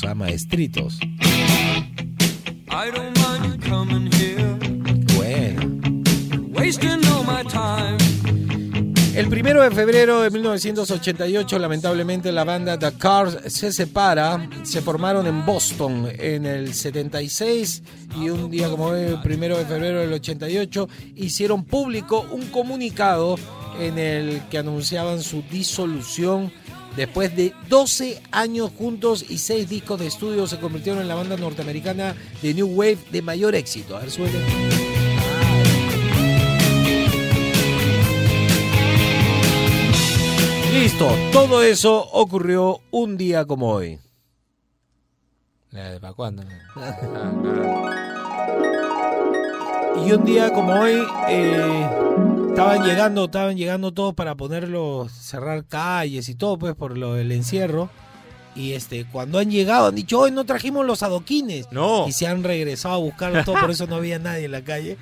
Maestritos, ah, maestritos. Qué buena. El primero de febrero de 1988, lamentablemente, la banda The Cars se separa. Se formaron en Boston en el 76 y un día como hoy, el primero de febrero del 88, hicieron público un comunicado en el que anunciaban su disolución. Después de 12 años juntos y 6 discos de estudio, se convirtieron en la banda norteamericana de New Wave de mayor éxito. A ver, suele. Listo, todo eso ocurrió un día como hoy. ¿Para cuándo? Y un día como hoy eh, estaban llegando, estaban llegando todos para ponerlo, cerrar calles y todo, pues por lo del encierro. Y este, cuando han llegado, han dicho, hoy no trajimos los adoquines. No. Y se han regresado a buscarlos todo, por eso no había nadie en la calle.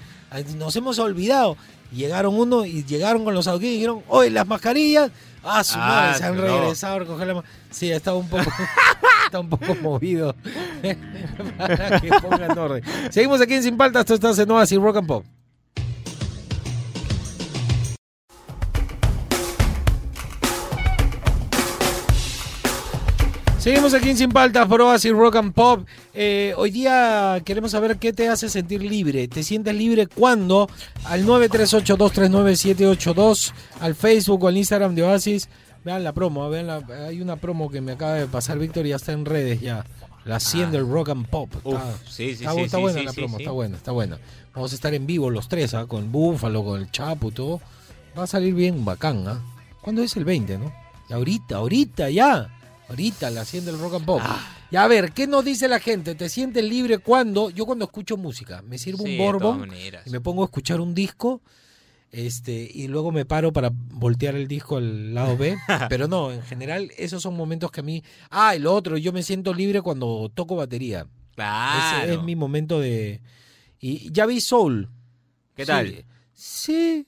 Nos hemos olvidado. Llegaron uno y llegaron con los adoquines y dijeron, hoy las mascarillas. Ah, su madre, Ah, se han no. regresado a recoger la Sí, estaba un poco, está un poco movido. Para que pongan orden. Seguimos aquí en Sin Paltas, esto está en Rock and Pop. Seguimos aquí en Sin Paltas por Oasis Rock and Pop. Eh, hoy día queremos saber qué te hace sentir libre. ¿Te sientes libre cuando? Al 938-239-782, al Facebook o al Instagram de Oasis. Vean la promo, vean la- hay una promo que me acaba de pasar Víctor y ya está en redes ya. La 100 del Rock and Pop. Está, Uf, sí, sí, está, sí, está sí, buena sí, la promo, está buena, está buena. Vamos a estar en vivo los tres, ¿ah? con Búfalo, con el Chapo y todo. Va a salir bien bacán, ¿ah? ¿Cuándo es el 20, no? Y ahorita, ahorita ya. Ahorita la 100 del Rock and Pop. Ah. Y a ver, ¿qué nos dice la gente? ¿Te sientes libre cuando? Yo cuando escucho música, me sirvo Sí, un maneras. y me pongo a escuchar un disco este y luego me paro para voltear el disco al lado B. Pero no, en general esos son momentos que a mí... Ah, y lo otro, yo me siento libre cuando toco batería. Claro. Ese es mi momento de... Y ya vi Soul. ¿Qué Sí. tal? Sí,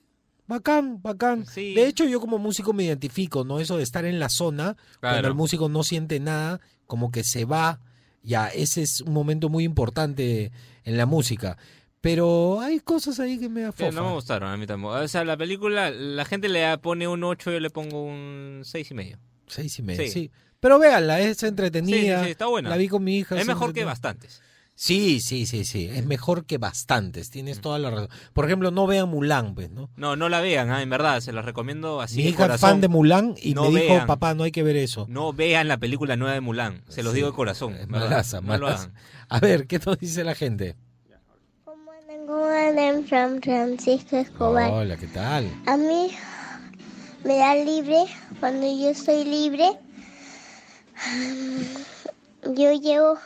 bacán, bacán. Sí. De hecho, yo como músico me identifico, ¿no? Eso de estar en la zona, cuando Claro. el músico no siente nada, como que se va. Ya, ese es un momento muy importante en la música. Pero hay cosas ahí que me afofan. no me gustaron a mí tampoco. O sea, la película, la gente le pone un 8, yo le pongo un seis y medio. Seis y medio, sí. Sí. Pero véanla, es entretenida. sí, sí, está buena. La vi con mi hija. Es mejor que bastantes. Sí, sí, sí, sí. Es mejor que bastantes. Mm. Tienes toda la razón. Por ejemplo, no vean Mulan, pues, ¿no? No, no la vean, ah, en verdad, se las recomiendo así mi de hija es corazón. fan de Mulan y No me dijo, vean. papá, no hay que ver eso. No vean la película nueva de Mulan, se los Sí, digo de corazón. Es ¿verdad? malaza, No lo malaza. hagan. A ver, ¿qué nos dice la gente? ¿Cómo andan, San Francisco Escobar? Hola, ¿qué tal? A mí me da libre cuando yo estoy libre. Yo llevo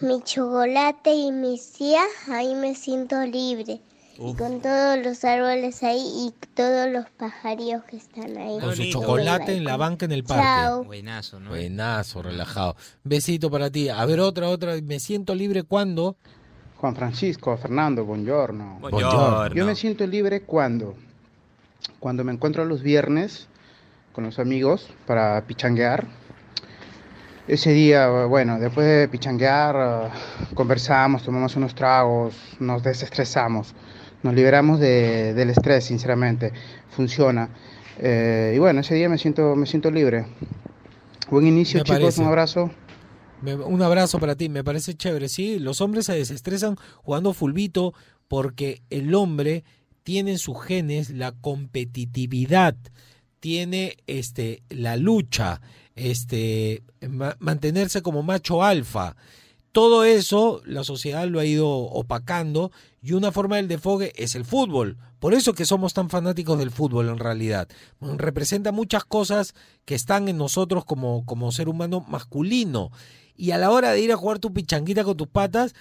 mi chocolate y mis tía, ahí me siento libre. Y con todos los árboles ahí y todos los pajarillos que están ahí. Con su chocolate en la banca en el parque. Chao. Buenazo, ¿no? Buenazo, relajado. Besito para ti. A ver, otra, otra. Me siento libre cuando. Juan Francisco, Fernando, buongiorno. Buongiorno. Yo me siento libre cuando, cuando me encuentro los viernes con los amigos para pichanguear. Ese día, bueno, después de pichanguear, eh, conversamos, tomamos unos tragos, nos desestresamos, nos liberamos de- del estrés, sinceramente, funciona. Eh, y bueno, ese día me siento, me siento libre. Buen inicio, Me chicos, parece. un abrazo. Me- un abrazo para ti, me parece chévere. Sí, los hombres se desestresan jugando fulbito porque el hombre tiene en sus genes la competitividad, tiene este la lucha, este ma- mantenerse como macho alfa, todo eso la sociedad lo ha ido opacando y una forma del defogue es el fútbol. Por eso que somos tan fanáticos del fútbol en realidad. Representa muchas cosas que están en nosotros como, como ser humano masculino. Y a la hora de ir a jugar tu pichanguita con tus patas,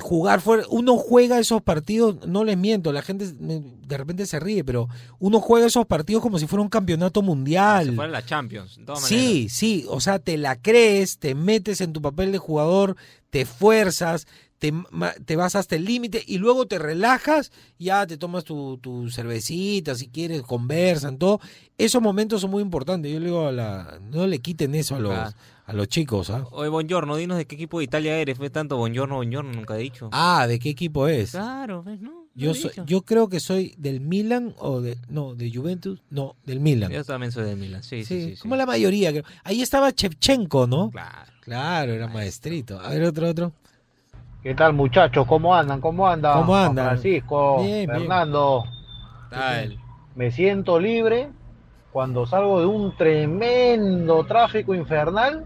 jugar fuera, uno juega esos partidos, no les miento, la gente de repente se ríe, pero uno juega esos partidos como si fuera un campeonato mundial. Si fuera la Champions, Sí, sí, o sea, te la crees, te metes en tu papel de jugador, te fuerzas, te, te vas hasta el límite y luego te relajas, ya te tomas tu, tu, cervecita, si quieres, conversan, todo. Esos momentos son muy importantes. Yo le digo a la, no le quiten eso a los, a los chicos. ¿ah? Oye, Buongiorno, dinos de qué equipo de Italia eres. Fue tanto Buongiorno, Buongiorno, nunca he dicho. Ah, ¿de qué equipo es? Claro, ¿ves, no? Yo, soy, yo creo que soy del Milan o de no de Juventus no del Milan yo también soy del Milan sí sí, sí, como la mayoría creo. ahí estaba Chevchenko no claro claro era maestrito a ver otro otro ¿Qué tal muchachos? ¿Cómo andan? ¿Cómo andan? ¿Cómo andan? Francisco, Fernando. Me siento libre cuando salgo de un tremendo tráfico infernal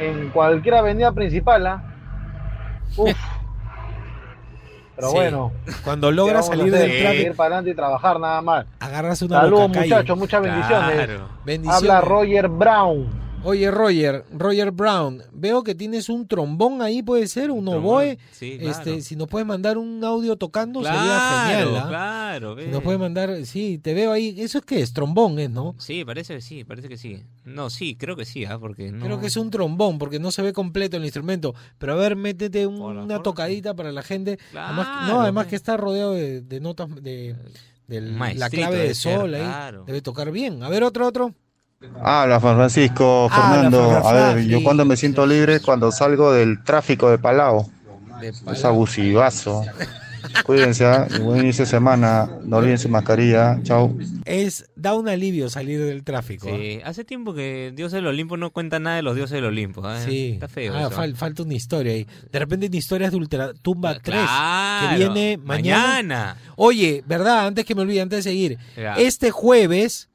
en cualquier avenida principal. ¿ah? Uf. Pero bueno. Cuando logras salir del tráfico. Ir para adelante y trabajar nada más. Agarras una Saludos muchachos, muchas bendiciones. bendiciones. Habla Roger Brown. Oye, Roger, Roger Brown, veo que tienes un trombón ahí, puede ser, un oboe. Sí, este, si nos puedes mandar un audio tocando, sería genial. ¿ah? Claro, Si nos puedes mandar, sí, te veo ahí. ¿Eso es qué es? Trombón, ¿es, no? Sí, parece que sí, parece que sí. No, sí, creo que sí, ¿ah? porque no... Creo que es un trombón, porque no se ve completo el instrumento. Pero a ver, métete una tocadita para la gente. no, además que está rodeado de, notas de, la clave de sol ahí. Debe tocar bien. A ver, otro, otro. Habla Francisco, Fernando. a ver, yo cuando me siento libre, cuando salgo del tráfico de Palau. Es abusivazo. Cuídense, ¿eh? buen inicio de semana. No olviden su mascarilla. Chau. Es, da un alivio salir del tráfico. Sí, ¿eh? hace tiempo que Dios del Olimpo no cuenta nada de los dioses del Olimpo. ¿eh? Sí. Está feo. Ah, falta una historia ahí. De repente en historias de Ultratumba 3 que viene mañana. Oye, ¿verdad? Antes que me olvide, antes de seguir. Este jueves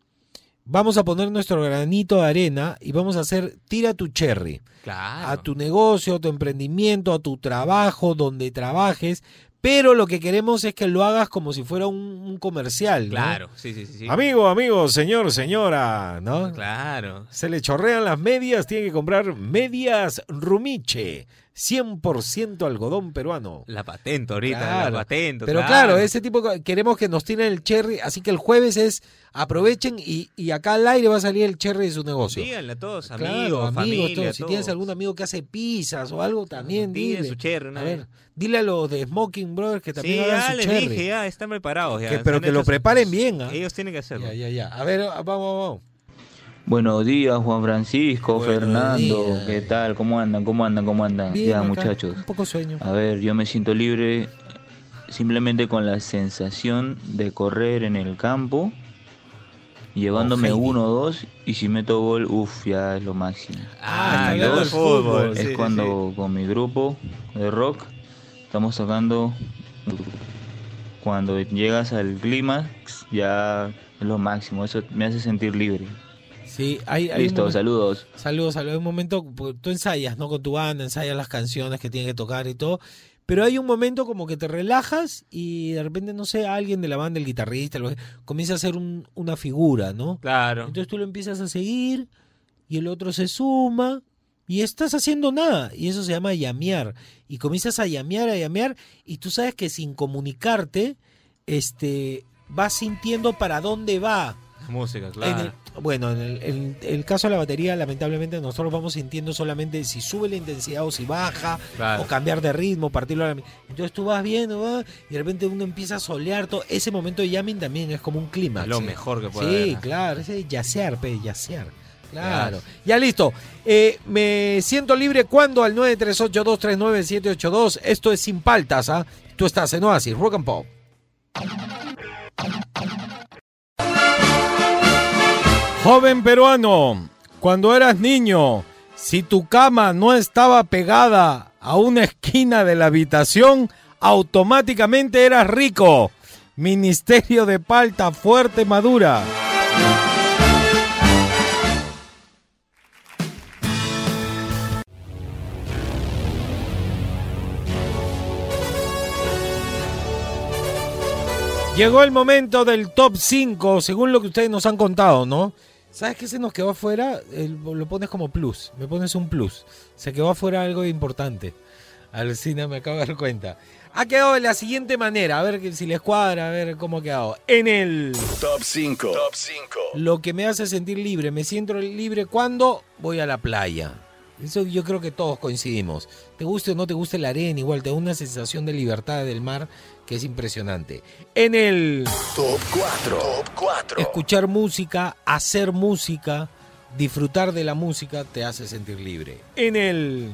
vamos a poner nuestro granito de arena y vamos a hacer tira tu cherry. A tu negocio, a tu emprendimiento, a tu trabajo, donde trabajes. Pero lo que queremos es que lo hagas como si fuera un, comercial. Claro, sí, sí, sí. Amigo, amigo, señor, señora, ¿no? Claro. Se le chorrean las medias, tiene que comprar medias Rumiche. 100% algodón peruano. La patento ahorita, la patento. Pero claro. ese tipo, queremos que nos tiren el cherry, así que el jueves es, aprovechen y, y acá al aire va a salir el cherry de su negocio. Díganle a todos, amigos, familia, Si tienes algún amigo que hace pizzas o algo, también dile. su cherry. A ver, dile a los de Smoking Brothers que también hagan su les cherry. dije, ya, están preparados. Ya, pero que lo preparen bien. ¿ah? Ellos tienen que hacerlo. Ya, ya, ya. A ver, vamos, vamos. Buenos días, Juan Francisco, Fernando, ¿qué tal? ¿Cómo andan? ¿Cómo andan? ¿Cómo andan? ya, muchachos. Un poco sueño. A ver, yo me siento libre simplemente con la sensación de correr en el campo, llevándome uno o dos, y si meto gol, uff, ya es lo máximo. Ah, dos, fútbol. Es cuando con mi grupo de rock estamos tocando. Cuando llegas al clima, ya es lo máximo. Eso me hace sentir libre. Sí, hay, Listo, saludos. Saludos, saludos. un momento, tú ensayas, ¿no? Con tu banda, ensayas las canciones que tienes que tocar y todo. Pero hay un momento como que te relajas y de repente, no sé, alguien de la banda, el guitarrista, comienza a hacer una figura, ¿no? Claro. Entonces tú lo empiezas a seguir y el otro se suma y estás haciendo nada. Y eso se llama llamear. Y comienzas a llamear, a llamear y tú sabes que sin comunicarte, este, vas sintiendo para dónde va Música, claro. bueno, en el, caso de la batería, lamentablemente nosotros vamos sintiendo solamente si sube la intensidad o si baja, o cambiar de ritmo, partirlo a la... Entonces tú vas viendo, y de repente uno empieza a solear todo. Ese momento de jamming también es como un clima. Lo mejor que puede Sí, claro, ese yacear, pe, yacear. Claro. Ya listo. Eh, me siento libre cuando al 938239782. Esto es sin paltas, ¿ah? Tú estás en Oasis, Rock and Pop. Joven peruano, cuando eras niño, si tu cama no estaba pegada a una esquina de la habitación, automáticamente eras rico. Ministerio de Palta Fuerte Madura. Llegó el momento del top 5, según lo que ustedes nos han contado, ¿no? ¿Sabes qué se nos quedó afuera? lo pones como plus, me pones un plus. Se quedó afuera algo importante. Alcina, me acabo de dar cuenta. Ha quedado de la siguiente manera, a ver si les cuadra, a ver cómo ha quedado. En el top 5. Top 5. Lo que me hace sentir libre, me siento libre cuando voy a la playa. Eso yo creo que todos coincidimos. Te guste o no te guste la arena, igual te da una sensación de libertad del mar que es impresionante. En el top 4. Top 4. Escuchar música, hacer música, disfrutar de la música te hace sentir libre. En el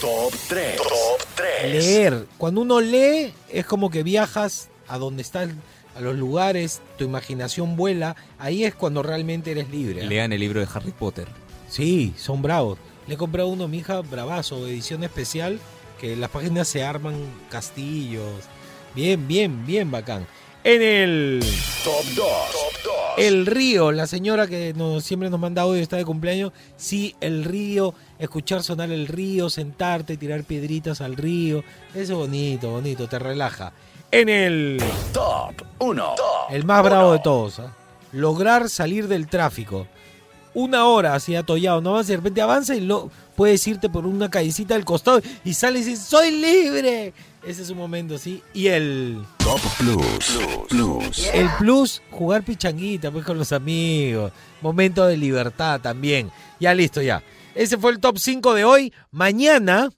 top 3. Top 3. Leer. Cuando uno lee es como que viajas a donde están a los lugares, tu imaginación vuela, ahí es cuando realmente eres libre. Lean el libro de Harry Potter. Sí, son bravos. Le he comprado uno a mi hija, bravazo, edición especial, que en las páginas se arman castillos. Bien, bien, bien bacán. En el top 2, el río, la señora que nos, siempre nos manda audio está de cumpleaños. Sí, el río, escuchar sonar el río, sentarte, tirar piedritas al río. Eso es bonito, bonito, te relaja. En el top 1, el más bravo de todos. ¿ah? Lograr salir del tráfico una hora así atollado, no vas de repente avanza y lo, puedes irte por una callecita del costado y sales y dices, ¡soy libre! Ese es un momento, ¿sí? Y el... Top Plus. Plus. El Plus, jugar pichanguita, pues con los amigos. Momento de libertad también. Ya listo, ya. Ese fue el top 5 de hoy. Mañana,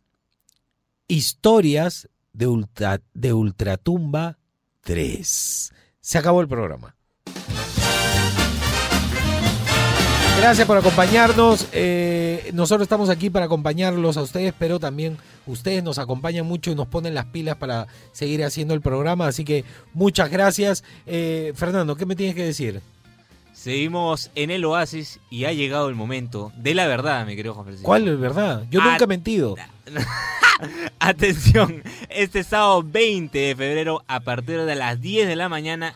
historias de, ultra, de Ultratumba 3. Se acabó el programa. Gracias por acompañarnos. Eh, nosotros estamos aquí para acompañarlos a ustedes, pero también ustedes nos acompañan mucho y nos ponen las pilas para seguir haciendo el programa. Así que muchas gracias. Eh, Fernando, ¿qué me tienes que decir? Seguimos en el oasis y ha llegado el momento de la verdad, mi querido Juan Francisco. ¿Cuál es verdad? Yo nunca he mentido. Atención, este sábado 20 de febrero a partir de las 10 de la mañana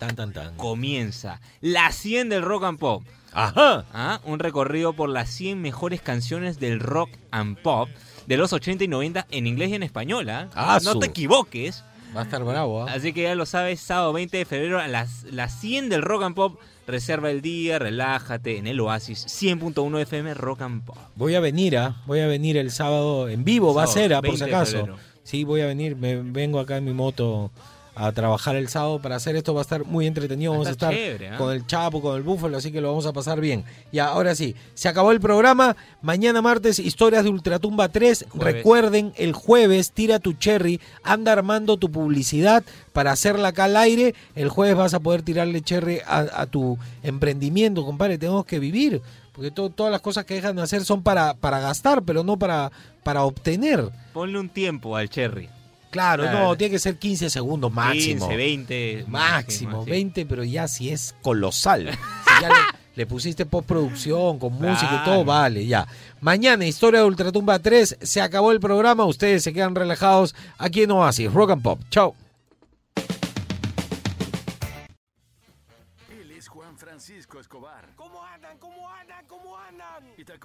comienza la 100 del Rock and Pop Ajá. ¿Ah? Un recorrido por las 100 mejores canciones del rock and pop de los 80 y 90 en inglés y en español. ¿ah? ah no te equivoques. Va a estar bravo. ¿ah? Así que ya lo sabes, sábado 20 de febrero a las, las 100 del rock and pop. Reserva el día, relájate en el Oasis 100.1 FM Rock and Pop. Voy a venir, ¿ah? voy a venir el sábado en vivo, va a ser, por si acaso. Sí, voy a venir, me vengo acá en mi moto a trabajar el sábado para hacer esto. Va a estar muy entretenido. Vamos a estar ¿ah? con el Chapo, con el Búfalo, así que lo vamos a pasar bien. Y ahora sí, se acabó el programa. Mañana martes, historias de Ultratumba 3. Recuerden, el jueves, tira tu cherry, anda armando tu publicidad para hacerla acá al aire. El jueves vas a poder tirarle cherry a, tu emprendimiento, compadre. Tenemos que vivir. Porque todas las cosas que dejan de hacer son para, para gastar, pero no para, para obtener. Ponle un tiempo al cherry. Claro, no, tiene que ser 15 segundos máximo. 15, 20. Máximo, 20, pero ya si es colosal. si ya le, pusiste postproducción con música y todo, vale, ya. Mañana, Historia de Ultratumba 3, se acabó el programa, ustedes se quedan relajados aquí en Oasis, Rock and Pop. Chao.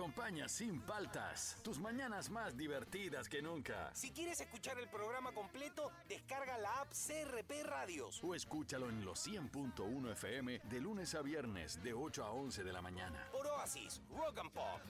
Acompaña sin faltas. Tus mañanas más divertidas que nunca. Si quieres escuchar el programa completo, descarga la app CRP Radios. O escúchalo en los 100.1 FM de lunes a viernes de 8 a 11 de la mañana. Por Oasis, Rock and Pop.